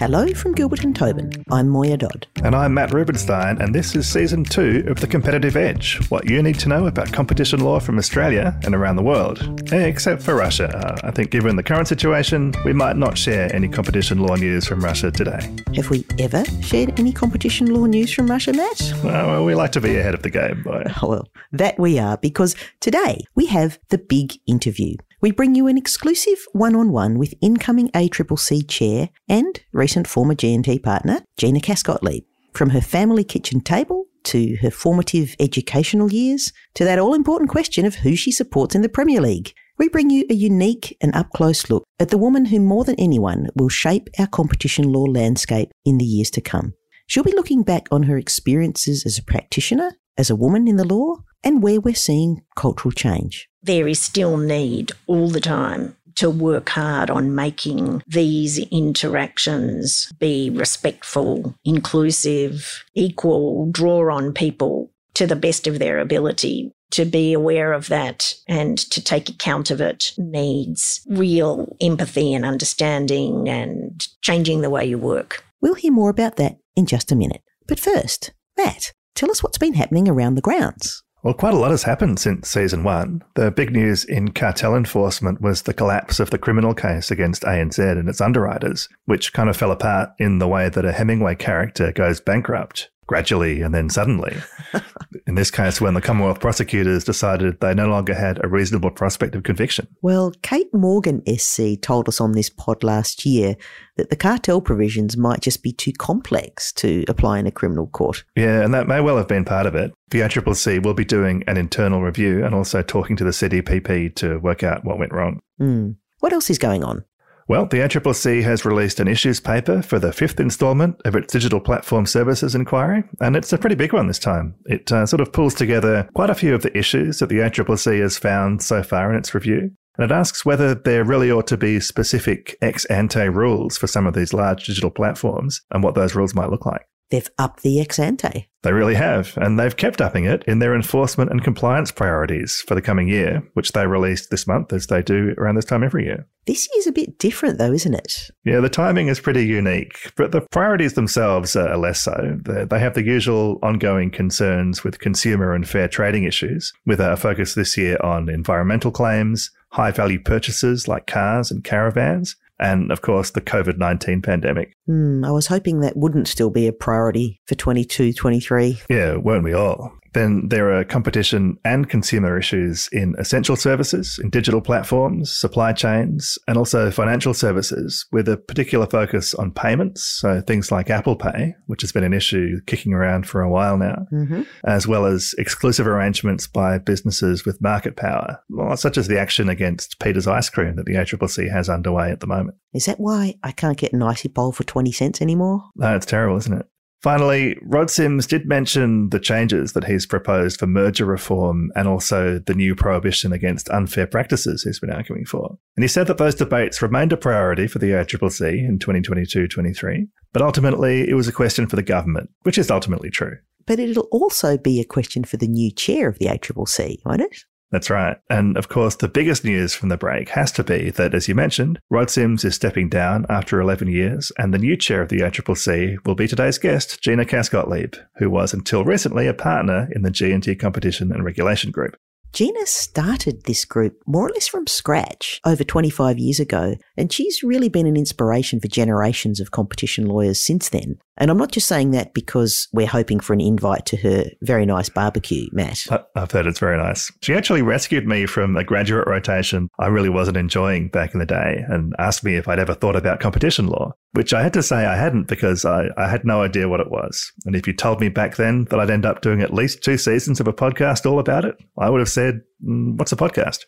Hello from Gilbert and Tobin. I'm Moya Dodd. And I'm Matt Rubenstein, and this is season two of The Competitive Edge what you need to know about competition law from Australia and around the world. Except for Russia. I think, given the current situation, we might not share any competition law news from Russia today. Have we ever shared any competition law news from Russia, Matt? Well, we like to be ahead of the game, boy. Oh, well, that we are, because today we have the big interview. We bring you an exclusive one on one with incoming ACCC chair and recent former G&T partner, Gina Cass-Gottlieb. From her family kitchen table to her formative educational years to that all important question of who she supports in the Premier League. We bring you a unique and up close look at the woman who more than anyone will shape our competition law landscape in the years to come. She'll be looking back on her experiences as a practitioner, as a woman in the law, and where we're seeing cultural change. There is still need all the time to work hard on making these interactions be respectful, inclusive, equal, draw on people to the best of their ability. To be aware of that and to take account of it needs real empathy and understanding and changing the way you work. We'll hear more about that in just a minute. But first, Matt, tell us what's been happening around the grounds. Well, quite a lot has happened since season one. The big news in cartel enforcement was the collapse of the criminal case against ANZ and its underwriters, which kind of fell apart in the way that a Hemingway character goes bankrupt gradually and then suddenly. in this case, when the Commonwealth prosecutors decided they no longer had a reasonable prospect of conviction. Well, Kate Morgan SC told us on this pod last year that the cartel provisions might just be too complex to apply in a criminal court. Yeah, and that may well have been part of it. The ACCC will be doing an internal review and also talking to the CDPP to work out what went wrong. Mm. What else is going on? Well, the ACCC has released an issues paper for the fifth instalment of its digital platform services inquiry, and it's a pretty big one this time. It uh, sort of pulls together quite a few of the issues that the ACCC has found so far in its review. And it asks whether there really ought to be specific ex ante rules for some of these large digital platforms and what those rules might look like. They've upped the ex ante. They really have, and they've kept upping it in their enforcement and compliance priorities for the coming year, which they released this month as they do around this time every year. This year's a bit different, though, isn't it? Yeah, the timing is pretty unique, but the priorities themselves are less so. They have the usual ongoing concerns with consumer and fair trading issues, with a focus this year on environmental claims, high value purchases like cars and caravans, and of course the COVID 19 pandemic. Mm, I was hoping that wouldn't still be a priority for 22 23. Yeah, weren't we all? Then there are competition and consumer issues in essential services, in digital platforms, supply chains, and also financial services, with a particular focus on payments. So things like Apple Pay, which has been an issue kicking around for a while now, mm-hmm. as well as exclusive arrangements by businesses with market power, well, such as the action against Peter's Ice Cream that the ACCC has underway at the moment. Is that why I can't get an icy pole for 20 cents anymore? No, it's terrible, isn't it? Finally, Rod Sims did mention the changes that he's proposed for merger reform and also the new prohibition against unfair practices he's been arguing for. And he said that those debates remained a priority for the ACCC in 2022 23, but ultimately it was a question for the government, which is ultimately true. But it'll also be a question for the new chair of the ACCC, won't it? That's right. And of course, the biggest news from the break has to be that, as you mentioned, Rod Sims is stepping down after 11 years, and the new chair of the ACCC will be today's guest, Gina Cass-Gottlieb, who was until recently a partner in the G&T Competition and Regulation Group. Gina started this group more or less from scratch over 25 years ago, and she's really been an inspiration for generations of competition lawyers since then. And I'm not just saying that because we're hoping for an invite to her very nice barbecue, Matt. I've heard it's very nice. She actually rescued me from a graduate rotation I really wasn't enjoying back in the day and asked me if I'd ever thought about competition law, which I had to say I hadn't because I, I had no idea what it was. And if you told me back then that I'd end up doing at least two seasons of a podcast all about it, I would have said, mm, What's a podcast?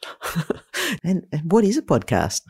and, and what is a podcast?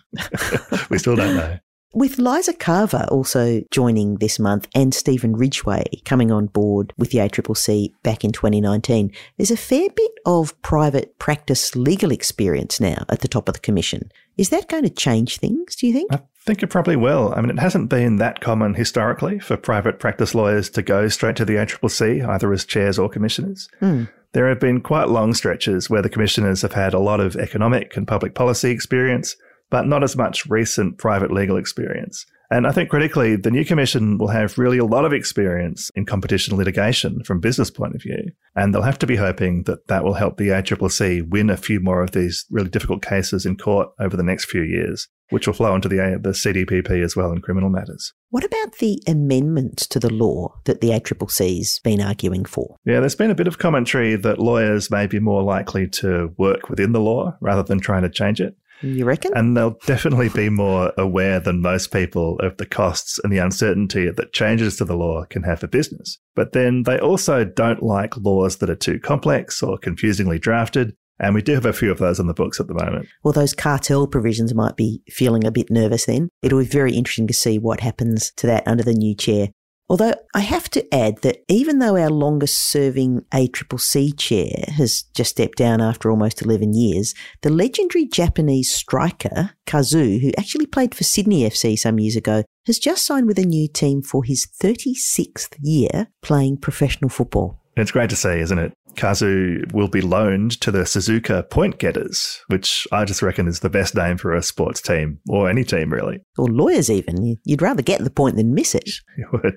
we still don't know. With Liza Carver also joining this month and Stephen Ridgway coming on board with the ACCC back in 2019, there's a fair bit of private practice legal experience now at the top of the Commission. Is that going to change things, do you think? I think it probably will. I mean, it hasn't been that common historically for private practice lawyers to go straight to the ACCC, either as chairs or commissioners. Mm. There have been quite long stretches where the commissioners have had a lot of economic and public policy experience but not as much recent private legal experience. And I think critically, the new commission will have really a lot of experience in competition litigation from business point of view. And they'll have to be hoping that that will help the ACCC win a few more of these really difficult cases in court over the next few years, which will flow into the, uh, the CDPP as well in criminal matters. What about the amendments to the law that the ACCC's been arguing for? Yeah, there's been a bit of commentary that lawyers may be more likely to work within the law rather than trying to change it. You reckon? And they'll definitely be more aware than most people of the costs and the uncertainty that changes to the law can have for business. But then they also don't like laws that are too complex or confusingly drafted. And we do have a few of those on the books at the moment. Well, those cartel provisions might be feeling a bit nervous then. It'll be very interesting to see what happens to that under the new chair. Although I have to add that even though our longest serving ACCC chair has just stepped down after almost 11 years, the legendary Japanese striker, Kazu, who actually played for Sydney FC some years ago, has just signed with a new team for his 36th year playing professional football. It's great to see, isn't it? Kazu will be loaned to the Suzuka Point Getters, which I just reckon is the best name for a sports team or any team, really. Or lawyers, even. You'd rather get the point than miss it. You would.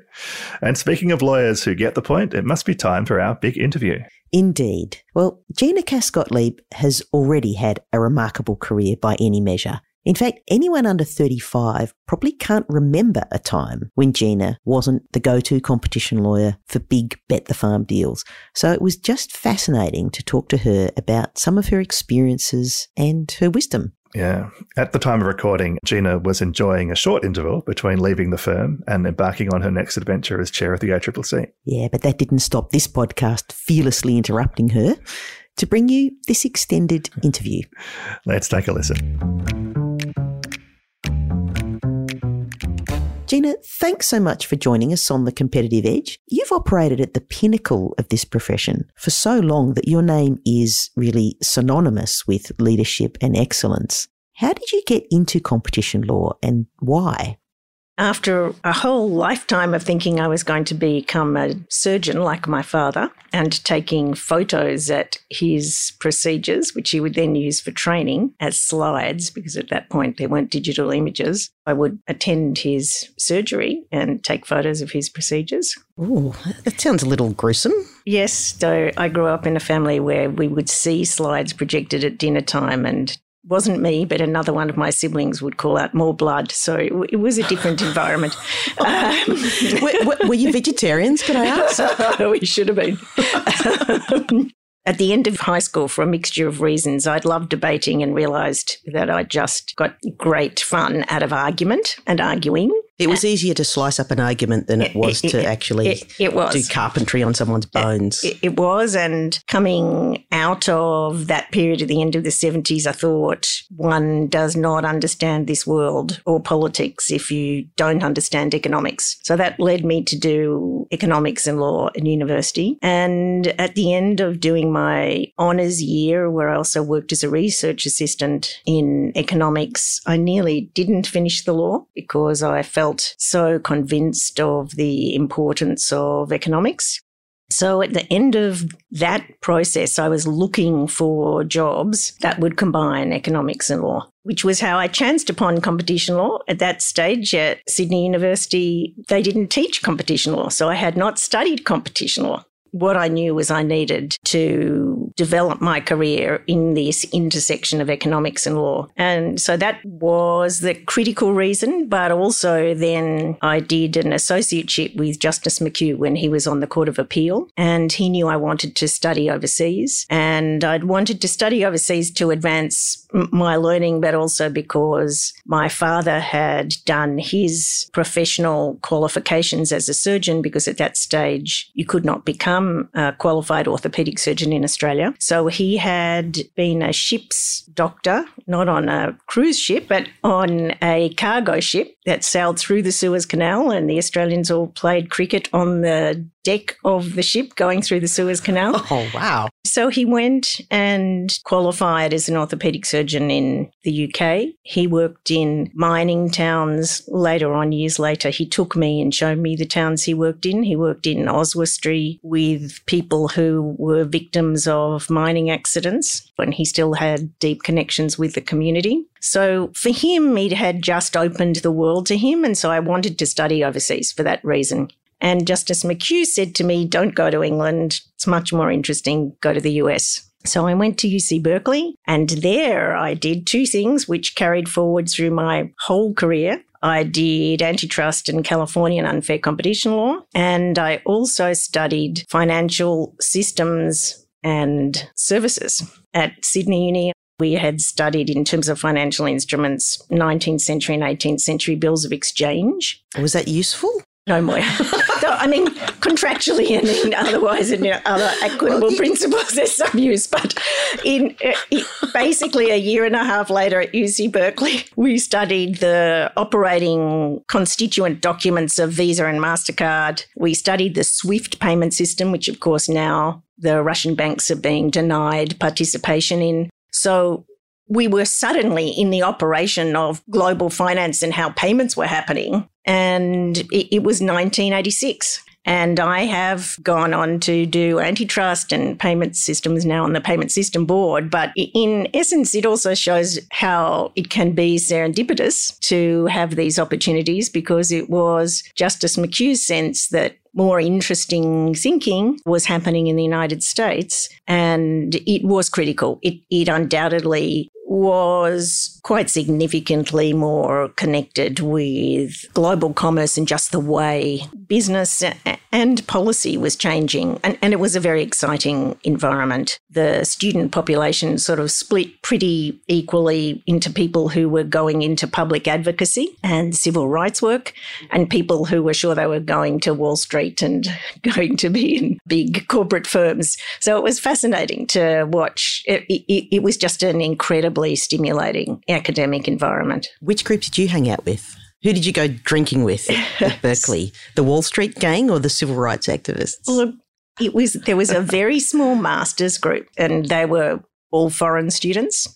And speaking of lawyers who get the point, it must be time for our big interview. Indeed. Well, Gina Cass-Gottlieb has already had a remarkable career by any measure. In fact, anyone under 35 probably can't remember a time when Gina wasn't the go to competition lawyer for big bet the farm deals. So it was just fascinating to talk to her about some of her experiences and her wisdom. Yeah. At the time of recording, Gina was enjoying a short interval between leaving the firm and embarking on her next adventure as chair of the ACCC. Yeah, but that didn't stop this podcast fearlessly interrupting her to bring you this extended interview. Let's take a listen. Gina, thanks so much for joining us on The Competitive Edge. You've operated at the pinnacle of this profession for so long that your name is really synonymous with leadership and excellence. How did you get into competition law and why? After a whole lifetime of thinking I was going to become a surgeon like my father and taking photos at his procedures, which he would then use for training as slides, because at that point there weren't digital images, I would attend his surgery and take photos of his procedures. Oh, that sounds a little gruesome. Yes, so I grew up in a family where we would see slides projected at dinner time and wasn't me, but another one of my siblings would call out more blood. So it was a different environment. Um, were, were, you vegetarians, could I ask? we should have been. At the end of high school, for a mixture of reasons, I'd loved debating and realised that I just got great fun out of argument and arguing. It was easier to slice up an argument than it was it, to it, actually it, it, was. do carpentry on someone's bones. It, was. And coming out of that period at the end of the 70s, I thought one does not understand this world or politics if you don't understand economics. So that led me to do economics and law in university. And at the end of doing my honours year, where I also worked as a research assistant in economics, I nearly didn't finish the law because I felt felt so convinced of the importance of economics. So at the end of that process, I was looking for jobs that would combine economics and law, which was how I chanced upon competition law. At that stage at Sydney University, they didn't teach competition law. So I had not studied competition law what I knew was I needed to develop my career in this intersection of economics and law. And so that was the critical reason. But also, then I did an associateship with Justice McHugh when he was on the Court of Appeal. And he knew I wanted to study overseas. And I'd wanted to study overseas to advance my learning, but also because my father had done his professional qualifications as a surgeon, because at that stage you could not become become a qualified orthopedic surgeon in Australia. So he had been a ship's doctor, not on a cruise ship, but on a cargo ship that sailed through the Suez Canal. And the Australians all played cricket on the deck of the ship going through the Suez Canal. Oh, wow. So he went and qualified as an orthopedic surgeon in the UK. He worked in mining towns later on, years later. He took me and showed me the towns he worked in. He worked in Oswestry with people who were victims of mining accidents, and he still had deep connections with the community. So for him, it had just opened the world to him. And so I wanted to study overseas for that reason. And Justice McHugh said to me, Don't go to England. It's much more interesting. Go to the US. So I went to UC Berkeley, and there I did two things which carried forward through my whole career. I did antitrust and Californian unfair competition law, and I also studied financial systems and services at Sydney Uni. We had studied in terms of financial instruments 19th century and 18th century bills of exchange. Was that useful? No more. I mean, contractually and in otherwise in other equitable well, principles, there's some use. But in uh, basically a year and a half later at UC Berkeley, we studied the operating constituent documents of Visa and MasterCard. We studied the SWIFT payment system, which of course now the Russian banks are being denied participation in. So we were suddenly in the operation of global finance and how payments were happening. And it, it, was 1986. And I have gone on to do antitrust and payment systems now on the payment system board. But in essence, it also shows how it can be serendipitous to have these opportunities because it was Justice McHugh's sense that more interesting thinking was happening in the United States and it was critical. It, it undoubtedly was quite significantly more connected with global commerce and just the way business and policy was changing. And, and, it was a very exciting environment. The student population sort of split pretty equally into people who were going into public advocacy and civil rights work, and people who were sure they were going to Wall Street and going to be in big corporate firms. So it was fascinating to watch. It, it, it was just an stimulating academic environment. Which group did you hang out with? Who did you go drinking with at Berkeley? The Wall Street gang or the civil rights activists? Well, it was there was a very small masters group, and they were all foreign students.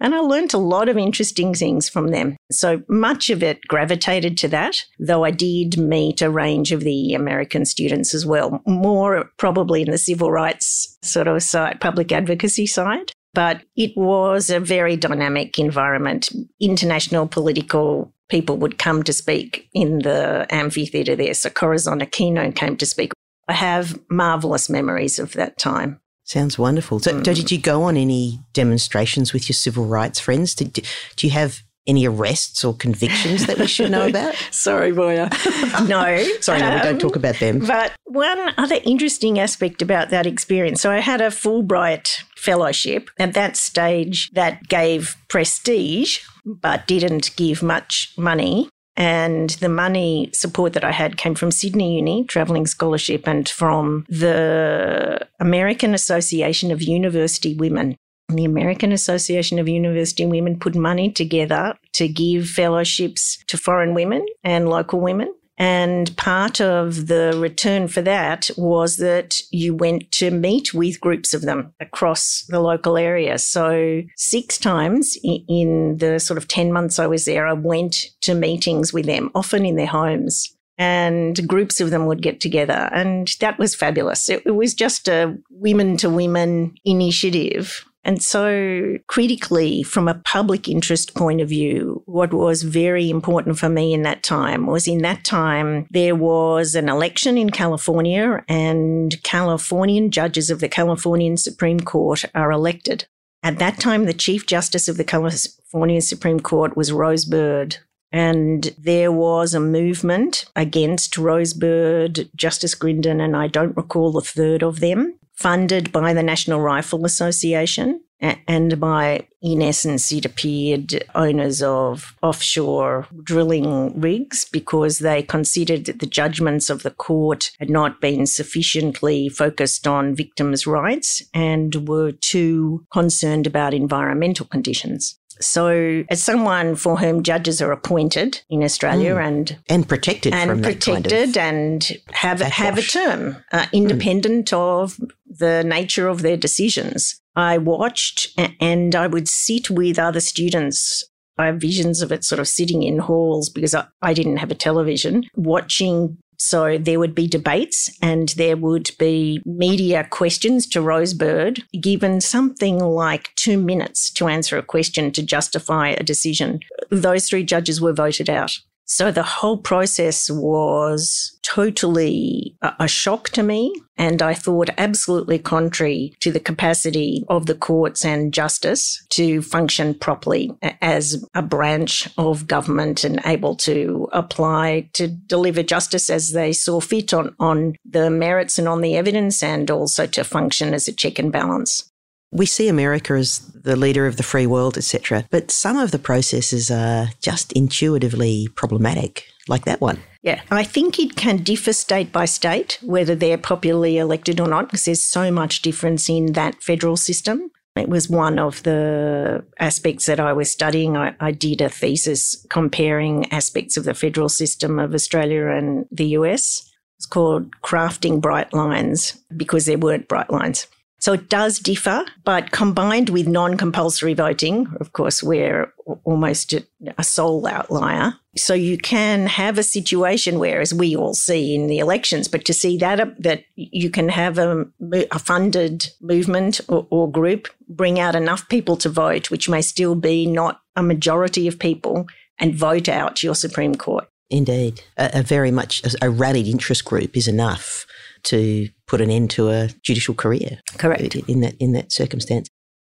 And I learned a lot of interesting things from them. So much of it gravitated to that, though I did meet a range of the American students as well, more probably in the civil rights sort of side, public advocacy side. But it was a very dynamic environment. International political people would come to speak in the amphitheatre there. So Corazon Aquino came to speak. I have marvellous memories of that time. Sounds wonderful. So, mm. did you go on any demonstrations with your civil rights friends? Did, do you have any arrests or convictions that we should know about? Sorry, Moya. No. Sorry, no, we don't talk about them. Um, but one other interesting aspect about that experience so I had a Fulbright fellowship. At that stage, that gave prestige, but didn't give much money. And the money support that I had came from Sydney Uni, travelling scholarship, and from the American Association of University Women. The American Association of University Women put money together to give fellowships to foreign women and local women. And part of the return for that was that you went to meet with groups of them across the local area. So, six times in the sort of 10 months I was there, I went to meetings with them, often in their homes. And groups of them would get together. And that was fabulous. It, was just a women to women initiative and so, critically, from a public interest point of view, what was very important for me in that time was in that time there was an election in California, and Californian judges of the Californian Supreme Court are elected. At that time, the Chief Justice of the California Supreme Court was Rose Bird. And there was a movement against Rose Bird, Justice Grodin, and I don't recall the third of them funded by the National Rifle Association and by, in essence, it appeared owners of offshore drilling rigs because they considered that the judgments of the court had not been sufficiently focused on victims' rights and were too concerned about environmental conditions. So, as someone for whom judges are appointed in Australia mm. and and protected and protected kind of and have have a term uh, independent mm. of the nature of their decisions, I watched and I would sit with other students I have visions of it sort of sitting in halls because I, I, didn't have a television, watching so there would be debates and there would be media questions to Rose Bird, given something like two minutes to answer a question to justify a decision. Those three judges were voted out. So the whole process was totally a, shock to me. And I thought absolutely contrary to the capacity of the courts and justice to function properly as a branch of government and able to apply to deliver justice as they saw fit on, on the merits and on the evidence and also to function as a check and balance. We see America as the leader of the free world, etc. But some of the processes are just intuitively problematic, like that one. Yeah, I think it can differ state by state whether they're popularly elected or not, because there's so much difference in that federal system. It was one of the aspects that I was studying. I, I, did a thesis comparing aspects of the federal system of Australia and the US. It's called Crafting Bright Lines because there weren't bright lines. So it does differ, but combined with non compulsory voting, of course, we're almost a sole outlier. So you can have a situation where, as we all see in the elections, but to see that, that you can have a, a funded movement or, or group bring out enough people to vote, which may still be not a majority of people, and vote out your Supreme Court. Indeed. A, a very much a, a rallied interest group is enough to put an end to a judicial career. Correct. In that in that circumstance.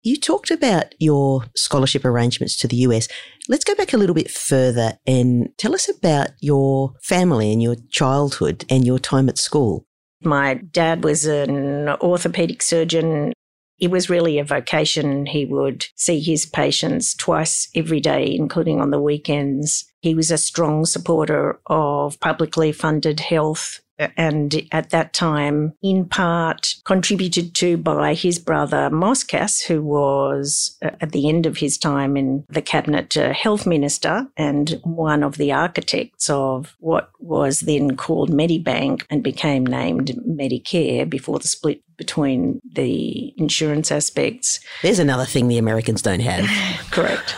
You talked about your scholarship arrangements to the US. Let's go back a little bit further and tell us about your family and your childhood and your time at school. My dad was an orthopedic surgeon. It was really a vocation. He would see his patients twice every day, including on the weekends. He was a strong supporter of publicly funded health and at that time, in part contributed to by his brother Moss Cass, who was uh, at the end of his time in the cabinet uh, health minister and one of the architects of what was then called Medibank and became named Medicare before the split between the insurance aspects. There's another thing the Americans don't have. Correct.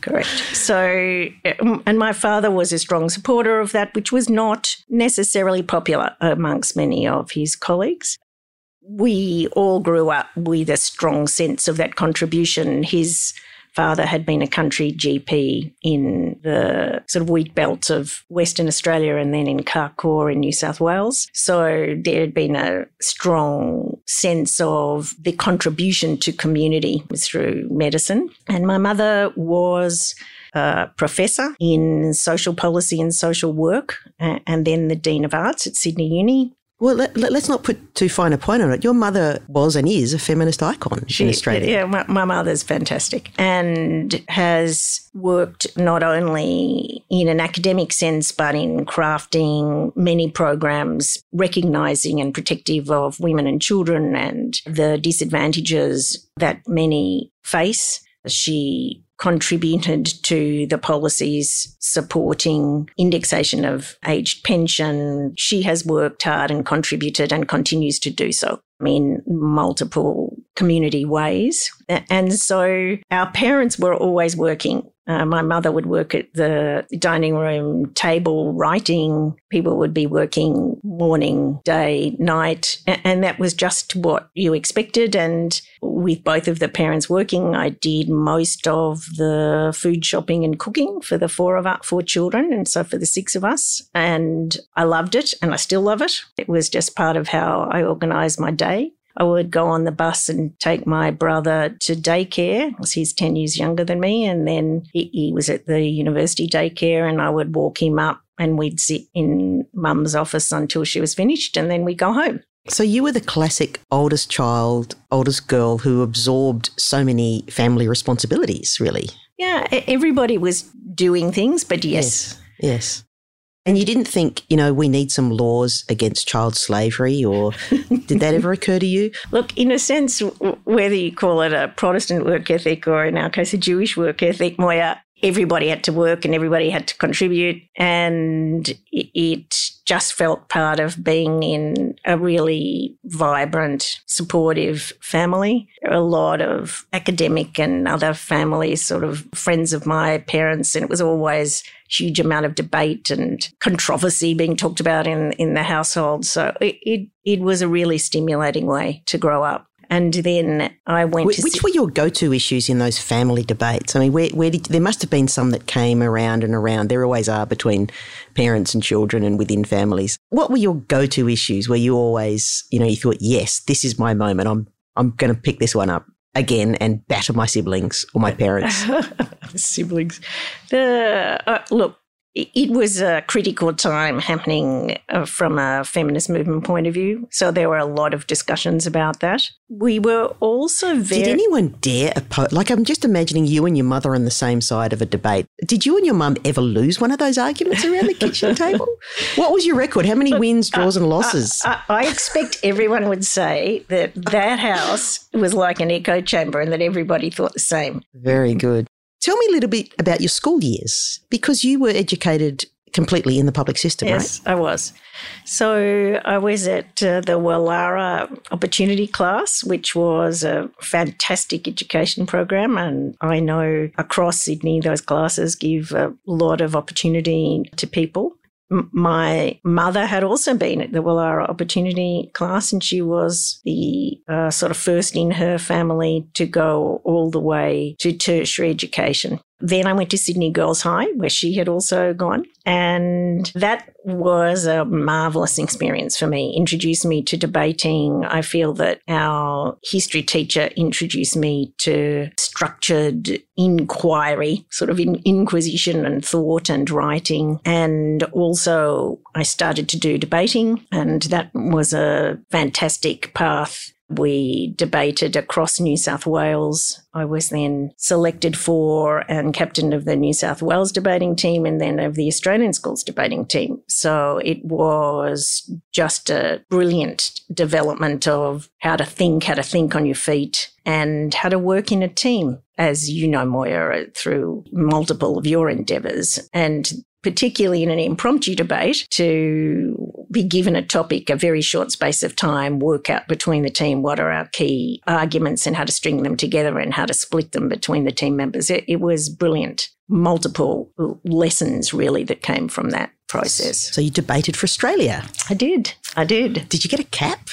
Correct. So, um, and my father was a strong supporter of that, which was not necessarily popular amongst many of his colleagues. We all grew up with a strong sense of that contribution. His father had been a country GP in the sort of wheat belt of Western Australia and then in Carcoar in New South Wales. So there had been a strong sense of the contribution to community through medicine. And my mother was professor in social policy and social work, and then the Dean of Arts at Sydney Uni. Well, let, us not put too fine a point on it. Your mother was and is a feminist icon she, in Australia. Yeah, my, my, mother's fantastic and has worked not only in an academic sense, but in crafting many programs recognising and protective of women and children and the disadvantages that many face. She contributed to the policies supporting indexation of aged pension. She has worked hard and contributed and continues to do so in multiple community ways. And so our parents were always working uh, my mother would work at the dining room table writing. People would be working morning, day, night. And that was just what you expected. And with both of the parents working, I did most of the food shopping and cooking for the four of us, four children. And so for the six of us. And I loved it and I still love it. It was just part of how I organized my day. I would go on the bus and take my brother to daycare because he's 10 years younger than me. And then he, he, was at the university daycare and I would walk him up and we'd sit in mum's office until she was finished and then we'd go home. So you were the classic oldest child, oldest girl who absorbed so many family responsibilities, really. Yeah, everybody was doing things, but yes. Yes. yes. And you didn't think, you know, we need some laws against child slavery, or did that ever occur to you? Look, in a sense, whether you call it a Protestant work ethic or in our case a Jewish work ethic, Moya, everybody had to work and everybody had to contribute. And it just felt part of being in a really vibrant, supportive family. A lot of academic and other families, sort of friends of my parents, and it was always huge amount of debate and controversy being talked about in, in the household. So it, it, it was a really stimulating way to grow up. And then I went. Which, which were your go-to issues in those family debates? I mean, where, where did there must have been some that came around and around. There always are between parents and children and within families. What were your go-to issues? Where you always, you know, you thought, yes, this is my moment. I'm I'm going to pick this one up again and batter my siblings or my parents. siblings. The uh, look, it was a critical time happening uh, from a feminist movement point of view. So there were a lot of discussions about that. We were also very. Did anyone dare oppose? Like, I'm just imagining you and your mother on the same side of a debate. Did you and your mum ever lose one of those arguments around the kitchen table? What was your record? How many wins, draws, and losses? I expect everyone would say that that house was like an echo chamber and that everybody thought the same. Very good. Tell me a little bit about your school years because you were educated completely in the public system, yes, right? I was. So I was at uh, the Woollahra Opportunity Class, which was a fantastic education program. And I know across Sydney, those classes give a lot of opportunity to people my mother had also been at the Woollahra Opportunity class, and she was the uh, sort of first in her family to go all the way to tertiary education. Then I went to Sydney Girls High, where she had also gone. And that was a marvelous experience for me, introduced me to debating. I feel that our history teacher introduced me to structured inquiry, sort of in inquisition and thought and writing. And also, I started to do debating, and that was a fantastic path we debated across New South Wales. I was then selected for and captain of the New South Wales debating team and then of the Australian schools debating team. So it was just a brilliant development of how to think, how to think on your feet, and how to work in a team, as you know, Moya, through multiple of your endeavours. And particularly in an impromptu debate, to be given a topic, a very short space of time, work out between the team what are our key arguments and how to string them together and how to split them between the team members. It, it was brilliant. Multiple lessons really that came from that process. So you debated for Australia? I did. I did. Did you get a cap?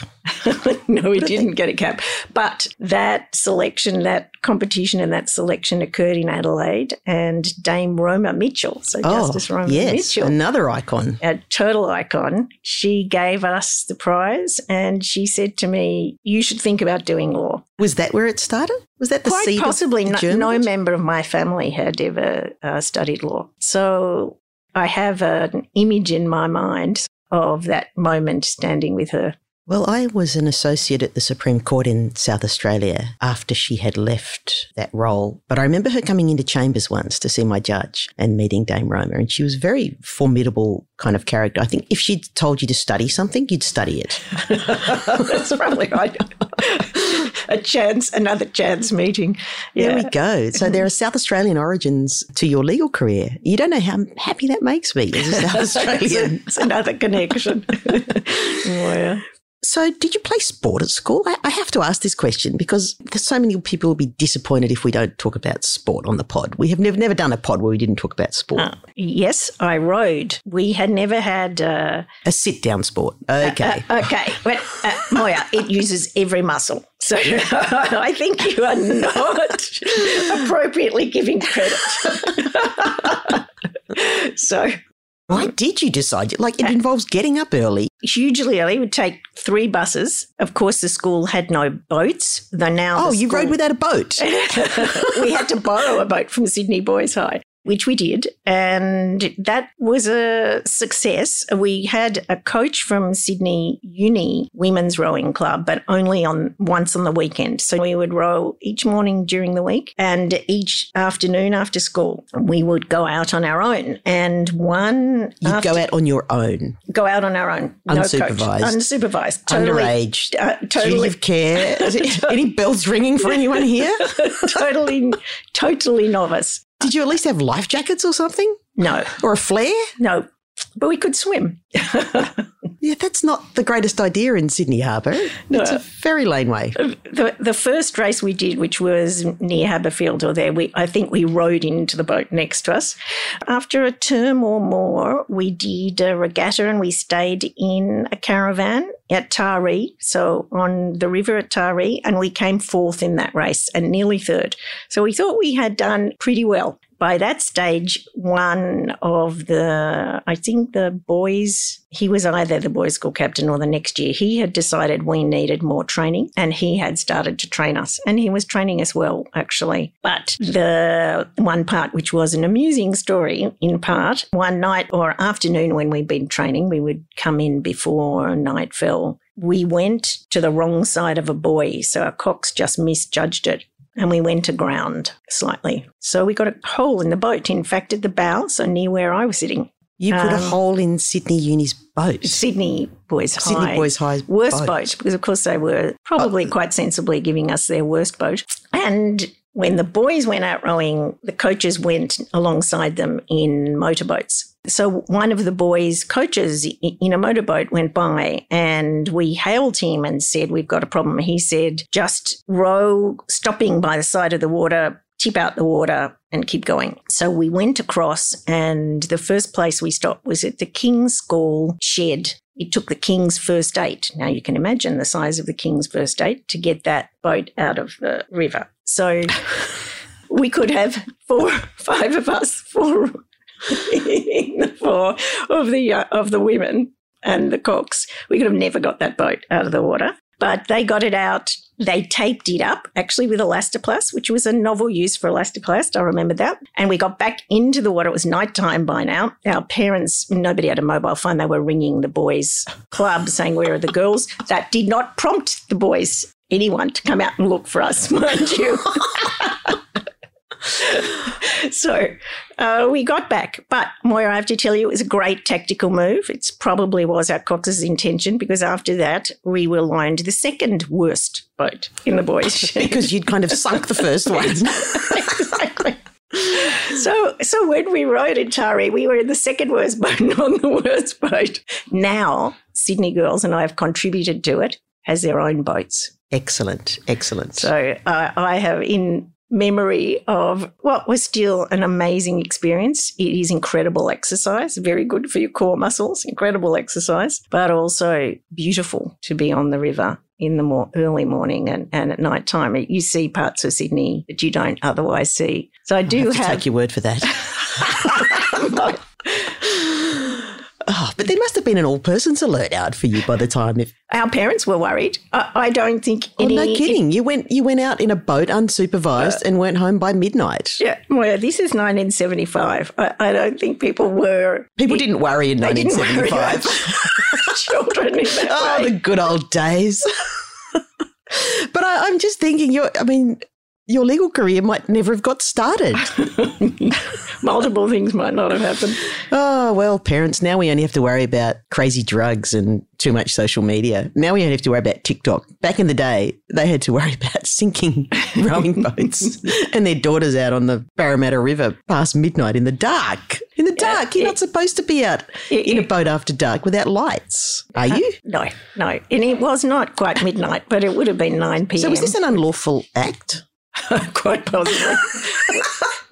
no, we didn't get a cap. But that selection, that competition and that selection occurred in Adelaide and Dame Roma Mitchell, so oh, Justice Roma yes, Mitchell. Another icon. A total icon. She gave us the prize and she said to me, You should think about doing law. Was that where it started? Was that the Quite seed possibly. no, no, member of my family had ever uh, studied law. So I have an image in my mind of that moment standing with her. Well, I was an associate at the Supreme Court in South Australia after she had left that role. But I remember her coming into chambers once to see my judge and meeting Dame Roma. And she was a very formidable kind of character. I think if she'd told you to study something, you'd study it. That's probably right. a chance, another chance meeting. Yeah. There we go. So there are South Australian origins to your legal career. You don't know how happy that makes me as a South Australian. it's another connection. oh, yeah. So, did you play sport at school? I, I, have to ask this question because there's so many people will be disappointed if we don't talk about sport on the pod. We have never never done a pod where we didn't talk about sport. Uh, yes, I rowed. We had never had uh, a sit down sport. Okay, uh, uh okay, but uh, Moya, it uses every muscle. So I think you are not appropriately giving credit. so why did you decide? Like, it uh, involves getting up early. Hugely early. It would take three buses. Of course, the school had no boats. Though now. Oh, you school... rowed without a boat? we had to borrow a boat from Sydney Boys High. Which we did. And that was a success. We had a coach from Sydney Uni Women's Rowing Club, but only on once on the weekend. So we would row each morning during the week and each afternoon after school, we would go out on our own. And one You'd after- go out on your own, go out on our own, no coach. Unsupervised. unsupervised, totally, underage, uh, duty totally, of care. Any bells ringing for anyone here? totally, totally novice. Did you at least have life jackets or something? No, Or a flare? no, but we could swim. Yeah, that's not the greatest idea in Sydney Harbour. It's a very laneway. Uh, the the first race we did, which was near Haberfield or there, we I think we rowed into the boat next to us. After a term or more, we did a regatta and we stayed in a caravan at Taree, so on the river at Taree, and we came fourth in that race and nearly third. So we thought we had done pretty well. By that stage, one of the, I think the boys, he was either the boys' school captain or the next year, he had decided we needed more training and he had started to train us. And he was training us well, actually. But the one part, which was an amusing story in part, one night or afternoon when we'd been training, we would come in before night fell. We went to the wrong side of a buoy, so our cox just misjudged it and we went aground slightly. So we got a hole in the boat, in fact, at the bow, so near where I was sitting. You put a Um, hole in Sydney Uni's boat. Sydney Boys High. Sydney Boys High's Worst boat. boat, because of course they were probably quite sensibly giving us their worst boat. And when the boys went out rowing, the coaches went alongside them in motorboats. So one of the boys' coaches in a motorboat went by and we hailed him and said, We've got a problem. He said, Just row, stopping by the side of the water, tip out the water and keep going. So we went across and the first place we stopped was at the King's School shed. It took the King's first eight. Now you can imagine the size of the King's first eight to get that boat out of the river. So we could have four, five of us, four four of the uh, of the women and the cox. We could have never got that boat out of the water, but they got it out. They taped it up actually with elastoplast, which was a novel use for elastoplast. I remember that. And we got back into the water. It was nighttime by now. Our parents, nobody had a mobile phone. They were ringing the boys' club saying, Where are the girls? That did not prompt the boys, anyone, to come out and look for us, mind you. so uh, we got back. But Moya, I have to tell you, it was a great tactical move. It probably was our Cox's intention because after that, we were loaned the second worst boat in the boys' shed. Because you'd kind of sunk the first one. exactly. So, so when we rowed in Taree, we were in the second worst boat, not the worst boat. Now, Sydney Girls, and I have contributed to it, as their own boats. excellent, excellent. So uh, I have in memory of what was still an amazing experience. It is incredible exercise, very good for your core muscles, incredible exercise, but also beautiful to be on the river in the more early morning and, and at night time. You see parts of Sydney that you don't otherwise see. So I I do have to have. take your word for that. Oh, but there must have been an all persons alert out for you by the time. If Our parents were worried. I, I don't think oh, any. no kidding, you went you went out in a boat unsupervised and weren't home by midnight. Yeah, well, this is 1975. I, I don't think people were. People didn't worry in They didn't worry 1975. children in that oh, way. the good old days. but I, I'm just thinking, your I mean, your legal career might never have got started. Multiple things might not have happened. Oh, well, parents, now we only have to worry about crazy drugs and too much social media. Now we only have to worry about TikTok. Back in the day, they had to worry about sinking rowing boats and their daughters out on the Parramatta River past midnight in the dark. In the dark. You're not supposed to be out in a boat after dark without lights, are uh, you? No, no. And it was not quite midnight, but it would have been 9 p.m. So was this an unlawful act? quite possibly?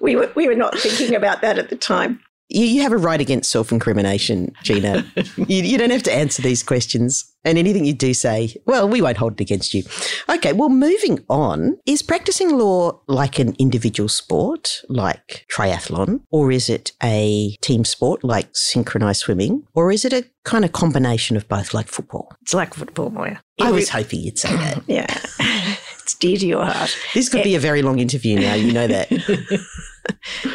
We, were, we were not thinking about that at the time. You, you have a right against self incrimination, Gina. you, you don't have to answer these questions. And anything you do say, well, we won't hold it against you. Okay, well, moving on, is practicing law like an individual sport, like triathlon, or is it a team sport, like synchronized swimming, or is it a kind of combination of both, like football? It's like football, Moya. I was hoping you'd say that. Yeah. It's dear to your heart. This could be a very long interview now, you know that.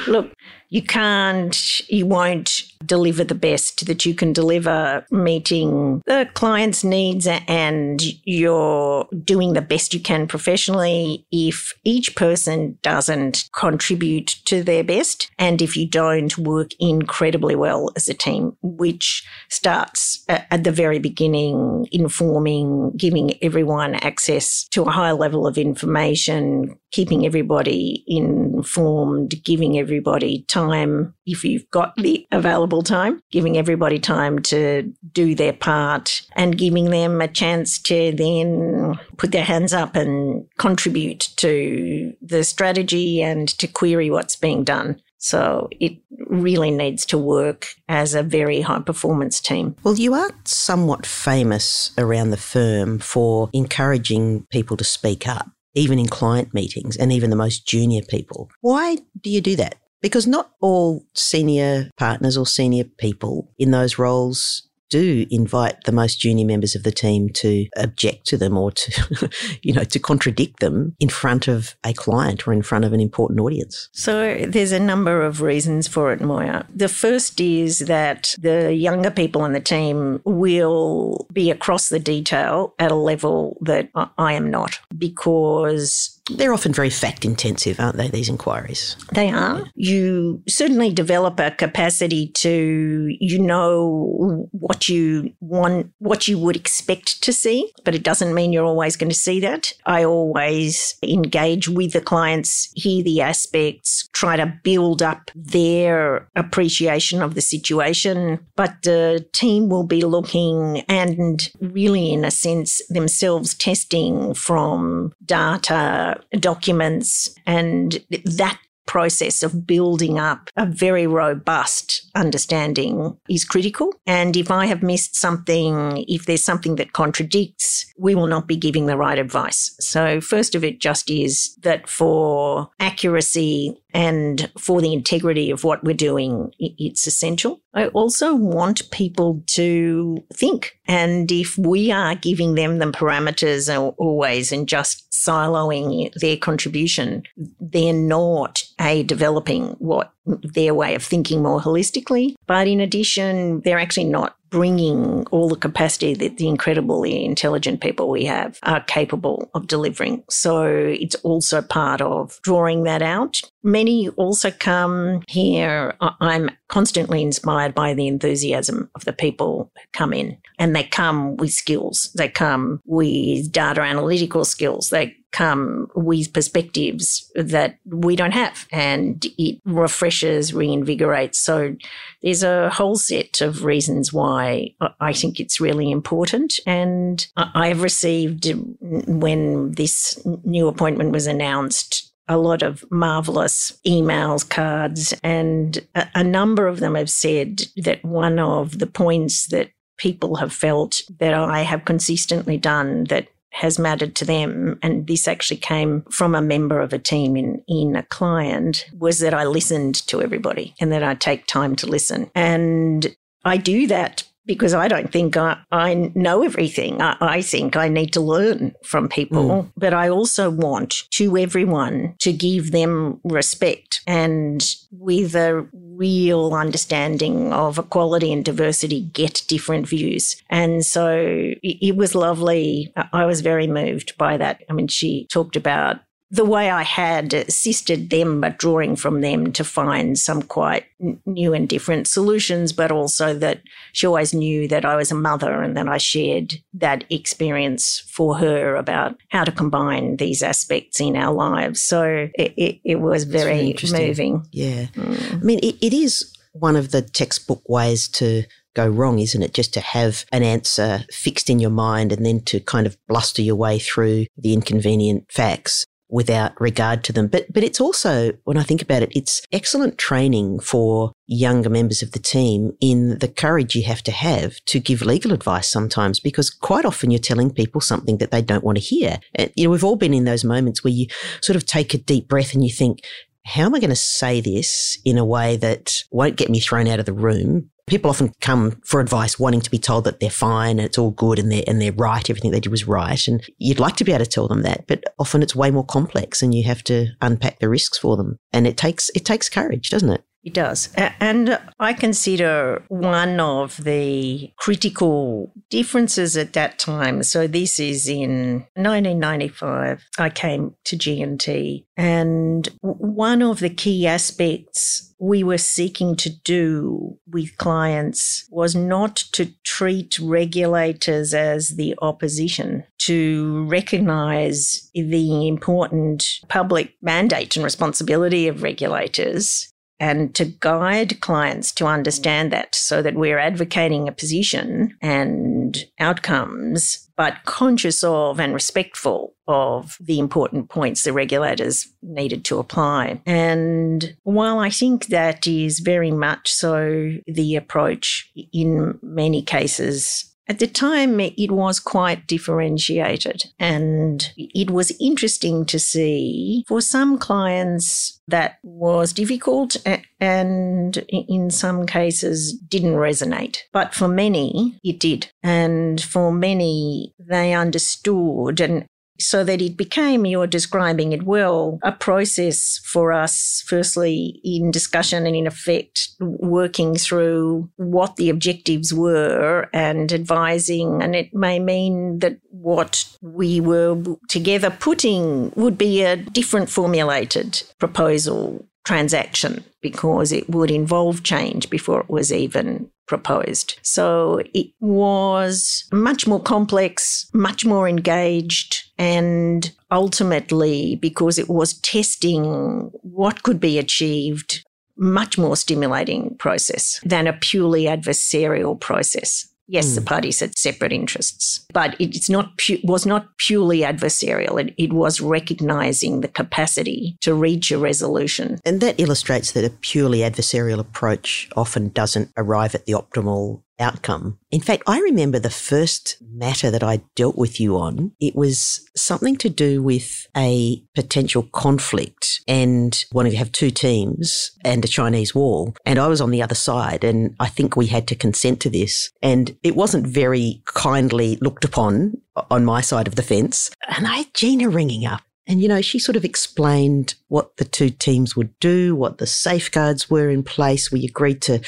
Look, you can't, you won't deliver the best that you can deliver, meeting the client's needs and you're doing the best you can professionally if each person doesn't contribute to their best and if you don't work incredibly well as a team, which starts at the very beginning, informing, giving everyone access to a high level of information, keeping everybody informed, giving everybody time if you've got the available time, giving everybody time to do their part and giving them a chance to then put their hands up and contribute to the strategy and to query what's being done. So it really needs to work as a very high performance team. Well, you are somewhat famous around the firm for encouraging people to speak up even in client meetings and even the most junior people. Why do you do that? Because not all senior partners or senior people in those roles do invite the most junior members of the team to object to them or to, you know, to contradict them in front of a client or in front of an important audience? So there's a number of reasons for it, Moya. The first is that the younger people on the team will be across the detail at a level that I am not because they're often very fact intensive, aren't they, these inquiries? They are. You certainly develop a capacity to, you know, what you want, what you would expect to see, but it doesn't mean you're always going to see that. I always engage with the clients, hear the aspects, try to build up their appreciation of the situation, but the team will be looking and really, in a sense, themselves testing from data documents and that process of building up a very robust understanding is critical. And if I have missed something, if there's something that contradicts, we will not be giving the right advice. So, first of it just is that for accuracy and for the integrity of what we're doing, it's essential. I also want people to think. And if we are giving them the parameters always and just siloing their contribution, they're not a developing what their way of thinking more holistically. But in addition, they're actually not bringing all the capacity that the incredibly intelligent people we have are capable of delivering. So it's also part of drawing that out. Many also come here. I'm constantly inspired by the enthusiasm of the people who come in and they come with skills. They come with data analytical skills. They come with perspectives that we don't have and it refreshes, reinvigorates. So there's a whole set of reasons why I think it's really important. And I've received, when this new appointment was announced, a lot of marvelous emails, cards, and a, a, number of them have said that one of the points that people have felt that I have consistently done that has mattered to them, and this actually came from a member of a team in, in a client, was that I listened to everybody and that I take time to listen. And I do that because I don't think I, I know everything. I, I, think I need to learn from people, mm. but I also want to everyone to give them respect and with a real understanding of equality and diversity, get different views. And so it, it was lovely. I was very moved by that. I mean, she talked about the way I had assisted them, but drawing from them to find some quite new and different solutions, but also that she always knew that I was a mother and that I shared that experience for her about how to combine these aspects in our lives. So it, it, it was very moving. Yeah. Mm. I mean, it, it is one of the textbook ways to go wrong, isn't it? Just to have an answer fixed in your mind and then to kind of bluster your way through the inconvenient facts without regard to them. But, but it's also, when I think about it, it's excellent training for younger members of the team in the courage you have to have to give legal advice sometimes, because quite often you're telling people something that they don't want to hear. You know, we've all been in those moments where you sort of take a deep breath and you think, how am I going to say this in a way that won't get me thrown out of the room? People often come for advice wanting to be told that they're fine and it's all good and they're, and they're right. Everything they did was right. And you'd like to be able to tell them that, but often it's way more complex and you have to unpack the risks for them. And it takes, it takes courage, doesn't it? It does. And I consider one of the critical differences at that time. So this is in 1995. I came to G&T and one of the key aspects we were seeking to do with clients was not to treat regulators as the opposition, to recognize the important public mandate and responsibility of regulators and to guide clients to understand that so that we're advocating a position and outcomes, but conscious of and respectful of the important points the regulators needed to apply. And while I think that is very much so the approach in many cases at the time, it was quite differentiated, and it was interesting to see for some clients that was difficult and in some cases didn't resonate. But for many, it did. And for many, they understood and so that it became, you're describing it well, a process for us, firstly, in discussion and in effect, working through what the objectives were and advising. And it may mean that what we were together putting would be a different formulated proposal transaction because it would involve change before it was even proposed. So it was much more complex, much more engaged, and ultimately, because it was testing what could be achieved, much more stimulating process than a purely adversarial process. Yes, mm. the hmm. parties had separate interests, but it's not pu- was not purely adversarial. It, it was recognizing the capacity to reach a resolution. And that illustrates that a purely adversarial approach often doesn't arrive at the optimal outcome. In fact, I remember the first matter that I dealt with you on. It was something to do with a potential conflict and wanting to have two teams and a Chinese wall. And I was on the other side and I think we had to consent to this. And it wasn't very kindly looked upon on my side of the fence. And I had Gina ringing up and, you know, she sort of explained what the two teams would do, what the safeguards were in place. We agreed to,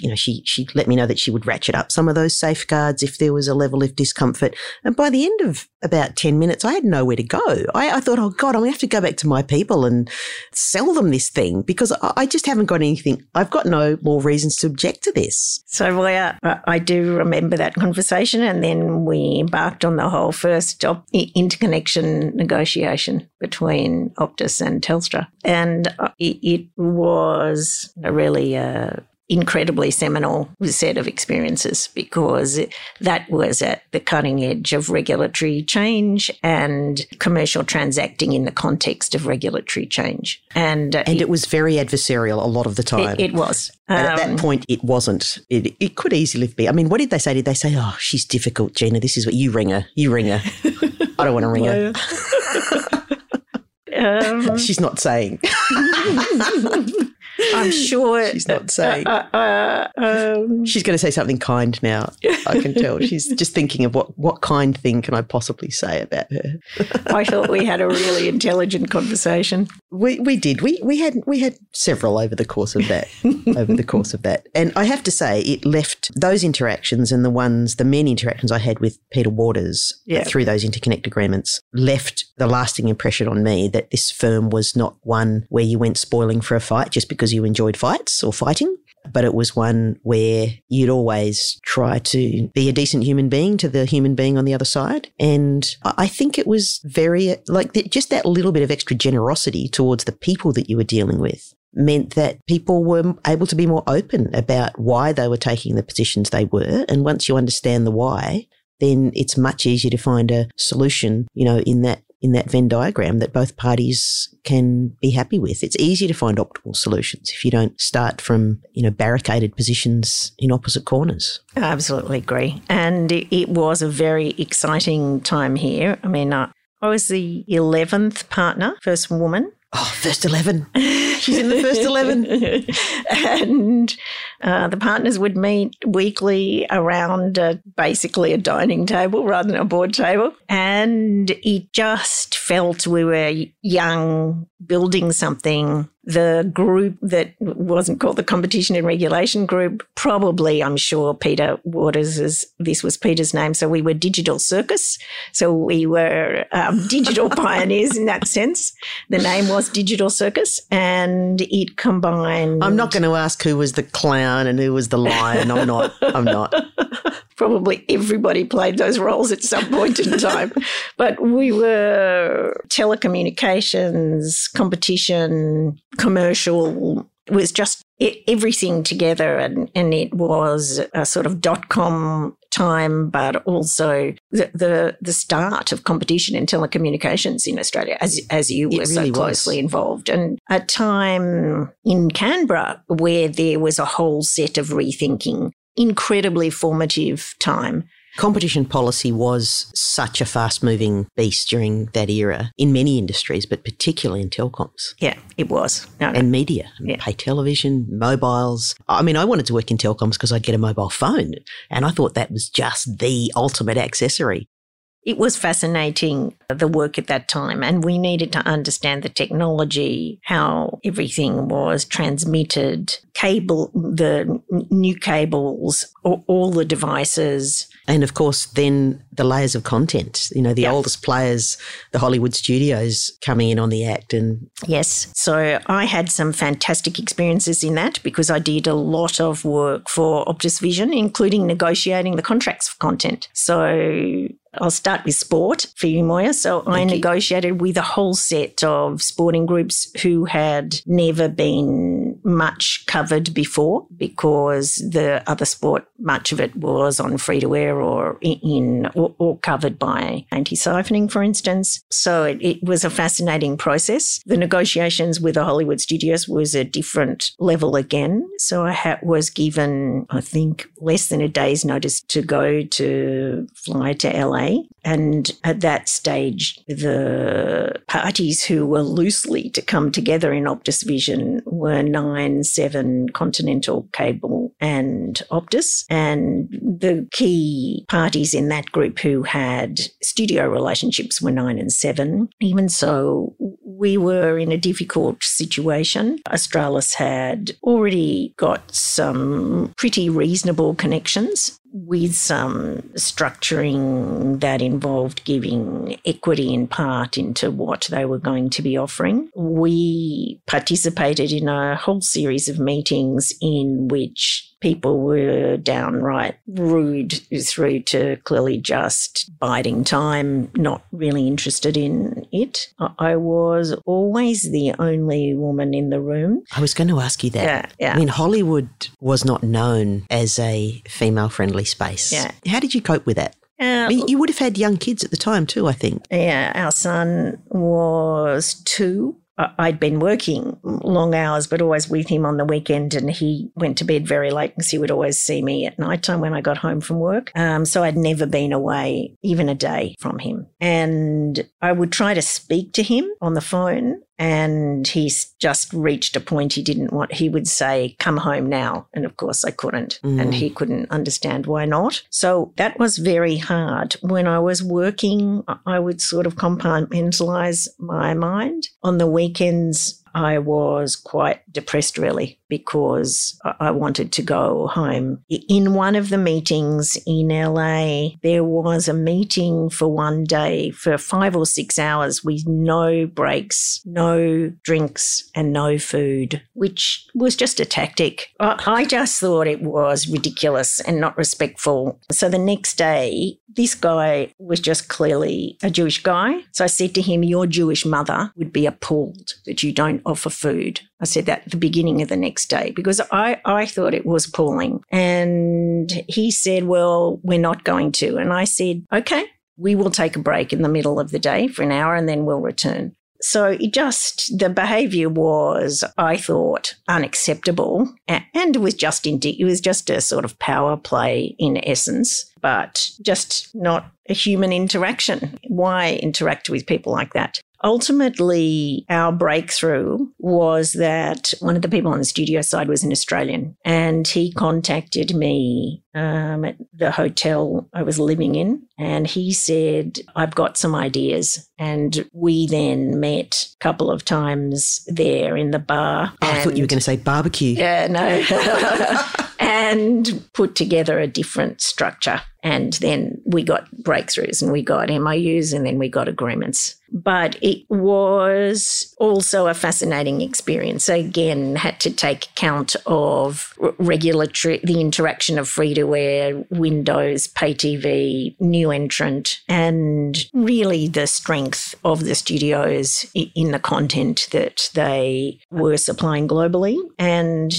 you know, she, she let me know that she would ratchet up some of those safeguards if there was a level of discomfort. And by the end of about 10 minutes, I had nowhere to go. I, I thought, oh God, I'm going to have to go back to my people and sell them this thing because I, I just haven't got anything. I've got no more reasons to object to this. So I, I do remember that conversation. And then we embarked on the whole first interconnection negotiation between Optus and Telstra. And uh, it, it was really a incredibly seminal set of experiences because that was at the cutting edge of regulatory change and commercial transacting in the context of regulatory change. And, uh, and it, it, was very adversarial a lot of the time. It, it was. Um, at that um, point, it wasn't. It, it could easily be. I mean, what did they say? Did they say, oh, she's difficult, Gina? This is what you ring her. You ring her. I don't want to ring her. Um, She's not saying. I'm sure she's not saying. Uh, uh, um, she's going to say something kind now. I can tell. She's just thinking of what what kind thing can I possibly say about her. I thought we had a really intelligent conversation. We we did. We we had we had several over the course of that over the course of that, and I have to say it left those interactions and the ones the many interactions I had with Peter Waters yeah. through those interconnect agreements left the lasting impression on me that this firm was not one where you went spoiling for a fight just because because you enjoyed fights or fighting, but it was one where you'd always try to be a decent human being to the human being on the other side. And I think it was very, like, just that little bit of extra generosity towards the people that you were dealing with meant that people were able to be more open about why they were taking the positions they were. And once you understand the why, then it's much easier to find a solution, you know, in that in that Venn diagram that both parties can be happy with. It's easier to find optimal solutions if you don't start from, you know, barricaded positions in opposite corners. I absolutely agree. And it, it was a very exciting time here. I mean, uh, I was the 11th partner, first woman. Oh, first 11. She's in the first 11. and uh, the partners would meet weekly around uh, basically a dining table rather than a board table. And it just felt we were young, building something the group that wasn't called the competition and regulation group probably i'm sure peter waters is this was peter's name so we were digital circus. So we were um, digital pioneers in that sense. The name was digital circus and it combined i'm not going to ask who was the clown and who was the lion. I'm not. I'm not probably everybody played those roles at some point in time. but we were telecommunications, competition, commercial, it was just everything together. And, and it was a sort of dot com time, but also the, the, the start of competition in telecommunications in Australia, as as you were really so closely was. involved, and a time in Canberra where there was a whole set of rethinking incredibly formative time. Competition policy was such a fast moving beast during that era in many industries, but particularly in telecoms. Yeah, it was. No, and media, yeah. pay television, mobiles. I mean, I wanted to work in telecoms because I'd get a mobile phone, and I thought that was just the ultimate accessory. It was fascinating, uh, the work at that time, and we needed to understand the technology, how everything was transmitted, cable, the new cables, all the devices. And of course, then the layers of content, you know, the oldest players, the Hollywood studios coming in on the act. And yes, so I had some fantastic experiences in that because I did a lot of work for Optus Vision, including negotiating the contracts for content. So I'll start with sport for you, Moya. So Thank I negotiated you. with a whole set of sporting groups who had never been much covered before because the other sport, much of it was on free to air or in or, covered by anti siphoning, for instance. So it, it was a fascinating process. The negotiations with the Hollywood studios was a different level again. So I ha- was given, I think, less than a day's notice to go to fly to LA and at that stage, the parties who were loosely to come together in Optus Vision were Nine, Seven, Continental Cable, and Optus. And the key parties in that group who had studio relationships were Nine and Seven. Even so, we were in a difficult situation. Australis had already got some pretty reasonable connections with some structuring that involved giving equity in part into what they were going to be offering. We participated in a whole series of meetings in which people were downright rude through to clearly just biding time, not really interested in it. I was always the only woman in the room. I was going to ask you that. Yeah, yeah. I mean, Hollywood was not known as a female friendly space. Yeah. How did you cope with that? Uh, I mean, you would have had young kids at the time too, I think. Yeah, our son was two I'd been working long hours, but always with him on the weekend, and he went to bed very late because he would always see me at night time when I got home from work. Um, so I'd never been away even a day from him. And I would try to speak to him on the phone, and he's just reached a point he didn't want. He would say, Come home now. And of course, I couldn't. Mm. And he couldn't understand why not. So that was very hard. When I was working, I would sort of compartmentalize my mind. On the weekends, I was quite depressed, really, because I wanted to go home. In one of the meetings in LA, there was a meeting for one day for five or six hours with no breaks, no drinks, and no food, which was just a tactic. I just thought it was ridiculous and not respectful. So the next day, this guy was just clearly a Jewish guy. So I said to him, Your Jewish mother would be appalled that you don't offer food. I said that at the beginning of the next day because I, I thought it was appalling. And he said, Well, we're not going to. And I said, Okay, we will take a break in the middle of the day for an hour and then we'll return. So it just, the behaviour was, I thought, unacceptable. And it was just, it was just a sort of power play in essence, but just not a human interaction. Why interact with people like that? Ultimately, our breakthrough was that one of the people on the studio side was an Australian, and he contacted me um, at the hotel I was living in, and he said, I've got some ideas. And we then met a couple of times there in the bar. Oh, I thought you were going to say barbecue. Yeah, no. and put together a different structure. And then we got breakthroughs and we got MOUs and then we got agreements but it was also a fascinating experience. Again, had to take account of regulatory, the interaction of free to air, Windows, pay TV, new entrant, and really the strength of the studios in the content that they were supplying globally. And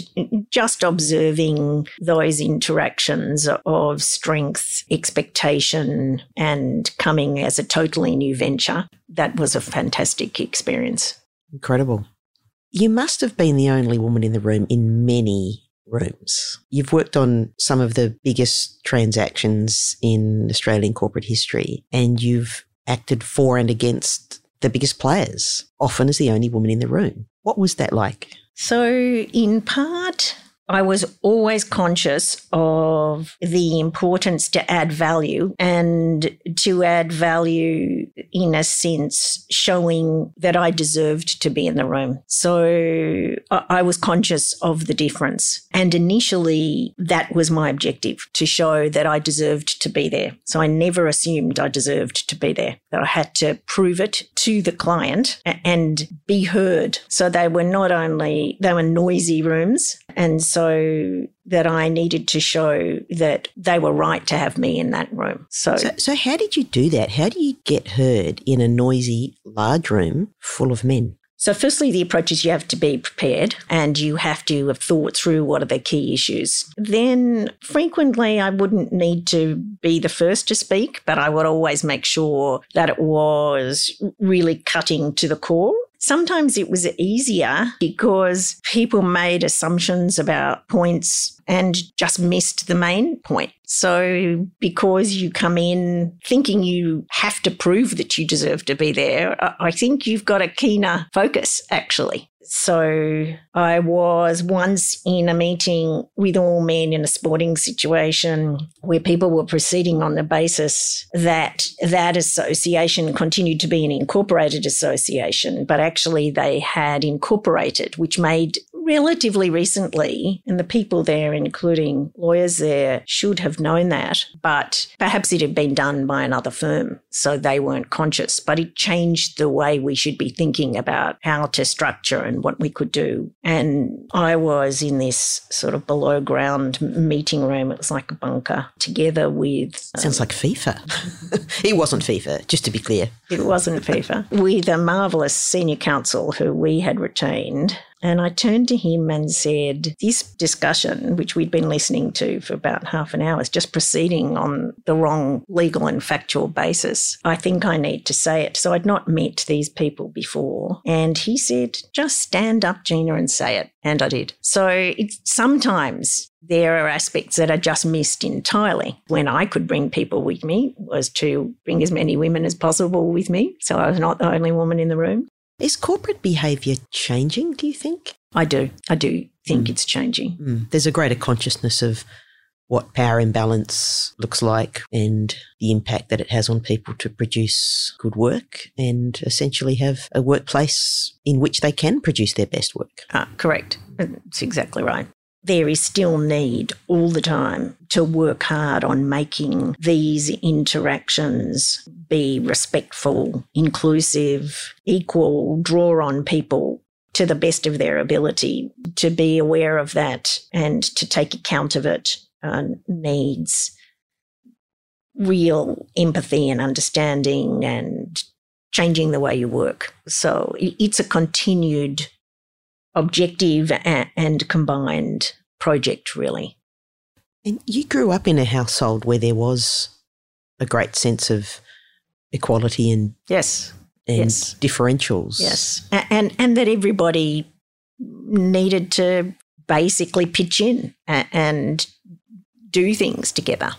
just observing those interactions of strength, expectation, and coming as a totally new venture that was a fantastic experience. Incredible. You must have been the only woman in the room in many rooms. You've worked on some of the biggest transactions in Australian corporate history, and you've acted for and against the biggest players, often as the only woman in the room. What was that like? So, in part, I was always conscious of the importance to add value and to add value in a sense showing that I deserved to be in the room. So I was conscious of the difference. And initially, that was my objective to show that I deserved to be there. So I never assumed I deserved to be there, that I had to prove it to the client and be heard. So they were not only, they were noisy rooms. And so that I needed to show that they were right to have me in that room. So, so, so how did you do that? How do you get heard in a noisy, large room full of men? So, firstly, the approach is you have to be prepared and you have to have thought through what are the key issues. Then, frequently, I wouldn't need to be the first to speak, but I would always make sure that it was really cutting to the core Sometimes it was easier because people made assumptions about points and just missed the main point. So, because you come in thinking you have to prove that you deserve to be there, I think you've got a keener focus actually. So I was once in a meeting with all men in a sporting situation where people were proceeding on the basis that that association continued to be an incorporated association, but actually they had incorporated, which made relatively recently, and the people there, including lawyers there, should have known that, but perhaps it had been done by another firm, so they weren't conscious. But it changed the way we should be thinking about how to structure and what we could do. And I was in this sort of below ground meeting room. It was like a bunker together with. Um, Sounds like FIFA. it wasn't FIFA, just to be clear. It wasn't FIFA. with a marvellous senior counsel who we had retained and I turned to him and said, This discussion, which we'd been listening to for about half an hour, is just proceeding on the wrong legal and factual basis. I think I need to say it. So I'd not met these people before. And he said, Just stand up, Gina, and say it. And I did. So sometimes there are aspects that are just missed entirely. When I could bring people with me was to bring as many women as possible with me. So I was not the only woman in the room. Is corporate behaviour changing, do you think? I do. I do think mm. it's changing. Mm. There's a greater consciousness of what power imbalance looks like and the impact that it has on people to produce good work and essentially have a workplace in which they can produce their best work. Ah, correct. That's exactly right there is still need all the time to work hard on making these interactions be respectful, inclusive, equal, draw on people to the best of their ability. To be aware of that and to take account of it uh, needs real empathy and understanding and changing the way you work. So it's a continued objective and combined project, really. And you grew up in a household where there was a great sense of equality and yes and Yes. differentials. Yes, A- and and that everybody needed to basically pitch in a- and do things together.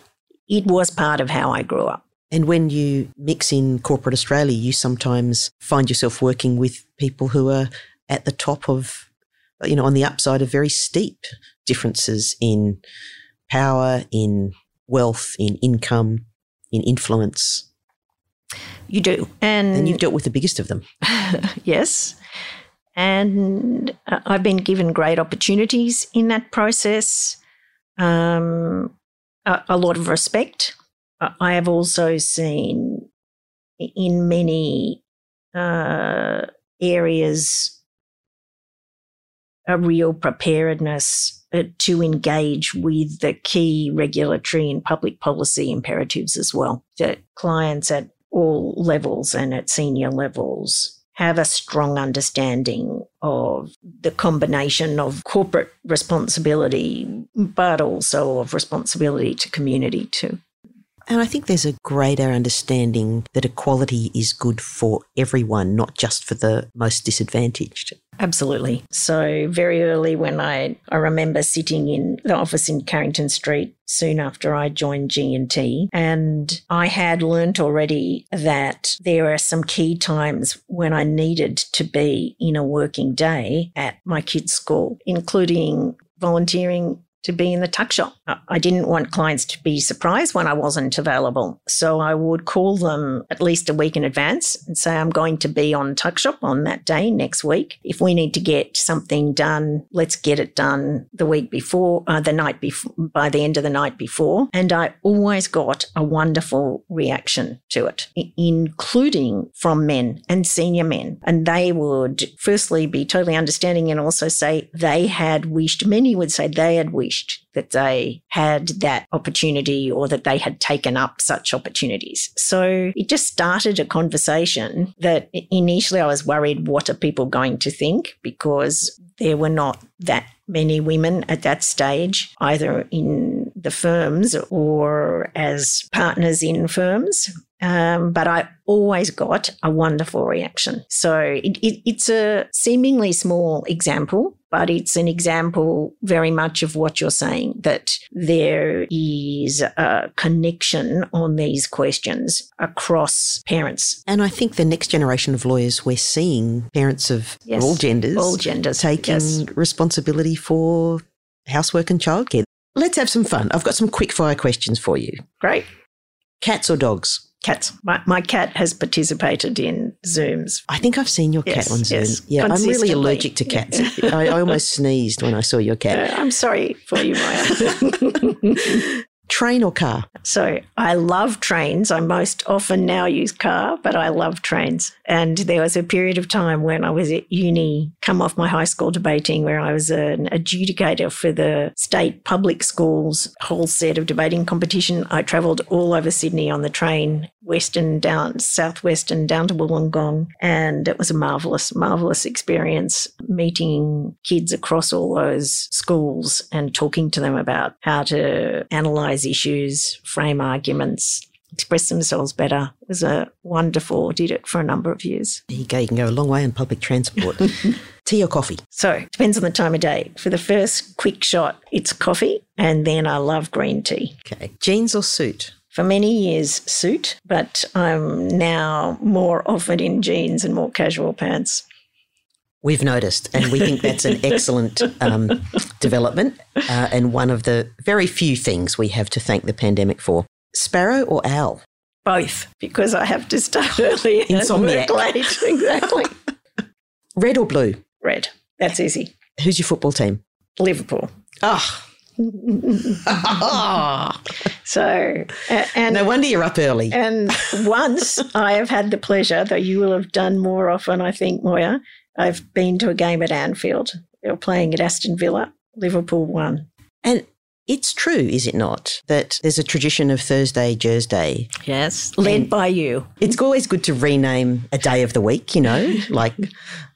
It was part of how I grew up. And when you mix in corporate Australia, you sometimes find yourself working with people who are at the top of, you know, on the upside of very steep differences in power, in wealth, in income, in influence. You do, and, And you've dealt with the biggest of them. yes, and uh, I've been given great opportunities in that process. Um, a, a lot of respect. I- I have also seen in many uh, areas a real preparedness uh, to engage with the key regulatory and public policy imperatives as well. That clients at all levels and at senior levels have a strong understanding of the combination of corporate responsibility, but also of responsibility to community too. And I think there's a greater understanding that equality is good for everyone, not just for the most disadvantaged. Absolutely. So very early when I I remember sitting in the office in Carrington Street soon after I joined G&T and I had learnt already that there are some key times when I needed to be in a working day at my kids' school, including volunteering to be in the tuck shop. I- didn't want clients to be surprised when I wasn't available. So I would call them at least a week in advance and say, I'm going to be on tuck shop on that day next week. If we need to get something done, let's get it done the week before, uh, the night before, by the end of the night before. And I always got a wonderful reaction to it, including from men and senior men. And they would firstly be totally understanding and also say they had wished, many would say they had wished that they had that opportunity or that they had taken up such opportunities. So it just started a conversation that initially I was worried, what are people going to think? Because there were not that many women at that stage, either in the firms or as partners in firms. Um, but I always got a wonderful reaction. So it, it, it's a seemingly small example, but it's an example very much of what you're saying that there is a connection on these questions across parents, And I think the next generation of lawyers, we're seeing parents of Yes. all genders all genders. taking Yes. responsibility for housework and childcare. Let's have some fun. I've got some quick fire questions for you. Great. Cats or dogs? Cats. My, my cat has participated in Zooms. I think I've seen your cat Yes, on Zoom. yes, yeah, I'm really allergic to cats. I, I almost sneezed when I saw your cat. Uh, I'm sorry for you, Moya. Train or car? So I love trains. I most often now use car, but I love trains. And there was a period of time when I was at uni, come off my high school debating, where I was an adjudicator for the state public schools whole set of debating competition. I travelled all over Sydney on the train, western down, southwestern down to Wollongong, and it was a marvelous, marvelous experience meeting kids across all those schools and talking to them about how to analyse issues, frame arguments, express themselves better. It was a wonderful, did it for a number of years. There you go. You can go a long way on public transport. Tea or coffee? So depends on the time of day. For the first quick shot, it's coffee, and then I love green tea. Okay. Jeans or suit? For many years, suit, but I'm now more often in jeans and more casual pants. We've noticed, and we think that's an excellent um, development uh, and one of the very few things we have to thank the pandemic for. Sparrow or owl? Both, because I have to start early and Insomniac. work late. Exactly. Red or blue? Red. That's easy. Who's your football team? Liverpool. Ah, So, a- and no wonder you're up early. And once I have had the pleasure, though you will have done more often, I think, Moya, I've been to a game at Anfield. They were playing at Aston Villa. Liverpool won. And It's true, is it not, that there's a tradition of Thursday, Thursday. Yes, led by you. It's always good to rename a day of the week, you know, like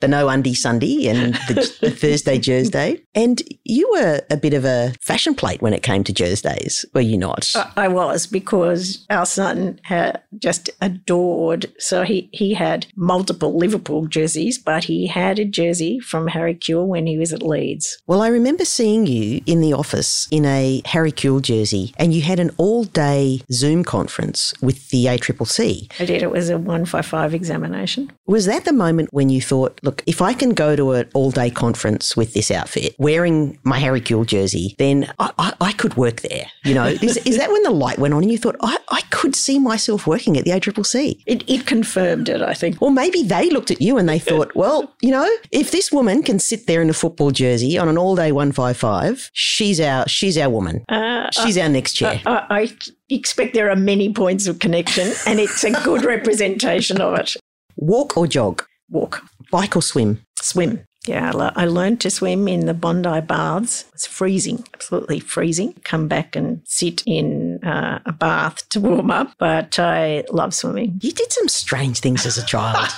the No Undie Sunday and the, the Thursday, Thursday. And you were a bit of a fashion plate when it came to Thursdays, were you not? I- was because our son had just adored. So he, he had multiple Liverpool jerseys, but he had a jersey from Harry Kewell when he was at Leeds. Well, I remember seeing you in the office in a Harry Kewell jersey, and you had an all day Zoom conference with the ACCC. I did. It was a 155 examination. Was that the moment when you thought, look, if I can go to an all day conference with this outfit, wearing my Harry Kewell jersey, then I, I, I could work there? You know, is, is that when the light went on and you thought, I, I could see myself working at the ACCC? It, it confirmed it, I think. Or maybe they looked at you and they thought, well, you know, if this woman can sit there in a football jersey on an all day 155, she's our, she's our woman. Uh, She's our next chair. I, I expect there are many points of connection, and it's a good representation of it. Walk or jog? Walk, Bike or swim? swim. Yeah, I learned to swim in the Bondi baths. It's freezing, absolutely freezing. Come back and sit in uh, a bath to warm up, but I love swimming. You did some strange things as a child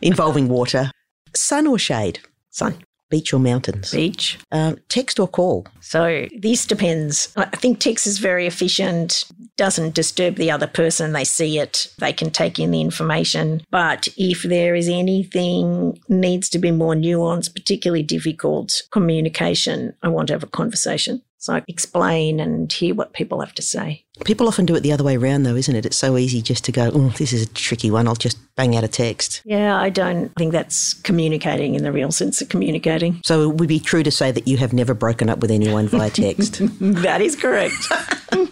involving water. Sun or shade? Sun, Beach or mountains? beach. Um, text or call? So this depends. I I think text is very efficient, doesn't disturb the other person. They see it, they can take in the information. But if there is anything needs to be more nuanced, particularly difficult communication, I want to have a conversation. So I explain and hear what people have to say. People often do it the other way around, though, isn't it? It's so easy just to go, oh, this is a tricky one. I'll just bang out a text. Yeah, I don't think that's communicating in the real sense of communicating. So it would be true to say that you have never broken up with anyone via text. that is correct.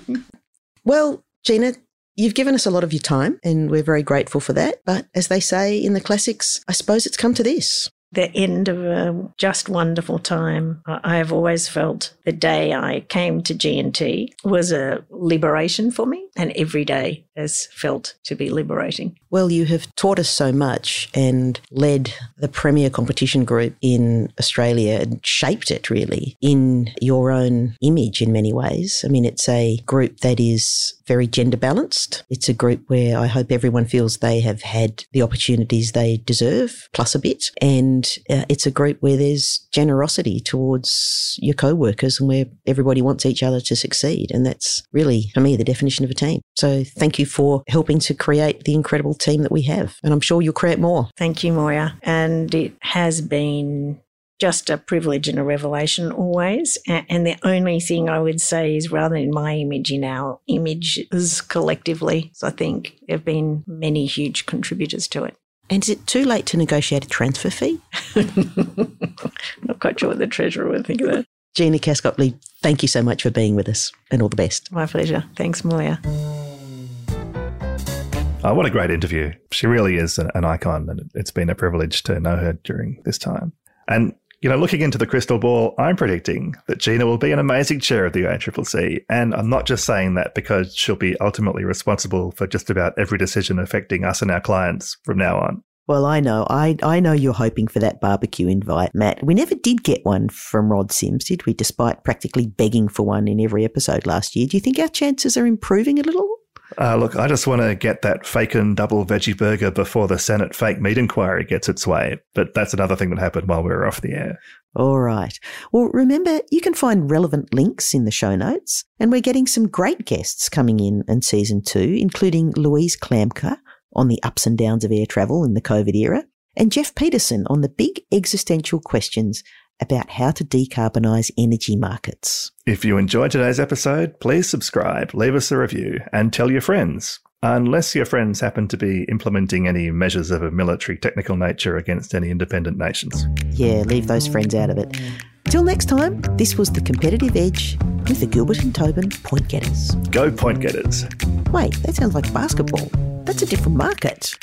well, Gina, you've given us a lot of your time, and we're very grateful for that. But as they say in the classics, I suppose it's come to this. The end of a just wonderful time. I have always felt the day I came to G&T was a liberation for me, and every day has felt to be liberating. Well, you have taught us so much and led the premier competition group in Australia and shaped it really in your own image in many ways. I mean, it's a group that is very gender balanced. It's a group where I hope everyone feels they have had the opportunities they deserve, plus a bit. And uh, it's a group where there's generosity towards your co workers and where everybody wants each other to succeed. And that's really, for me, the definition of a team. So thank you for helping to create the incredible team that we have. And I'm sure you'll create more. Thank you, Moya. And it has been just a privilege and a revelation always. And the only thing I would say is rather than my image in our images collectively, so I think there have been many huge contributors to it. And is it too late to negotiate a transfer fee? Not quite sure what the treasurer would think of that. Gina Cass-Gottlieb, thank you so much for being with us and all the best. My pleasure. Thanks, Moya. Oh, what a great interview. She really is an, icon, and it's been a privilege to know her during this time. And, you know, looking into the crystal ball, I'm predicting that Gina will be an amazing chair of the ACCC. And I'm not just saying that because she'll be ultimately responsible for just about every decision affecting us and our clients from now on. Well, I know. I, I know you're hoping for that barbecue invite, Matt. We never did get one from Rod Sims, did we? Despite practically begging for one in every episode last year. Do you think our chances are improving a little? Uh, look, I just want to get that Faken double veggie burger before the Senate fake meat inquiry gets its way. But that's another thing that happened while we were off the air. All right. Well, remember, you can find relevant links in the show notes, and we're getting some great guests coming in in season two, including Louise Klamka on the ups and downs of air travel in the COVID era, and Jeff Peterson on the big existential questions about how to decarbonise energy markets. If you enjoyed today's episode, please subscribe, leave us a review, and tell your friends. Unless your friends happen to be implementing any measures of a military technical nature against any independent nations. Yeah, leave those friends out of it. Till next time, this was The Competitive Edge with the Gilbert and Tobin Point Getters. Go point getters. Wait, that sounds like basketball. That's a different market.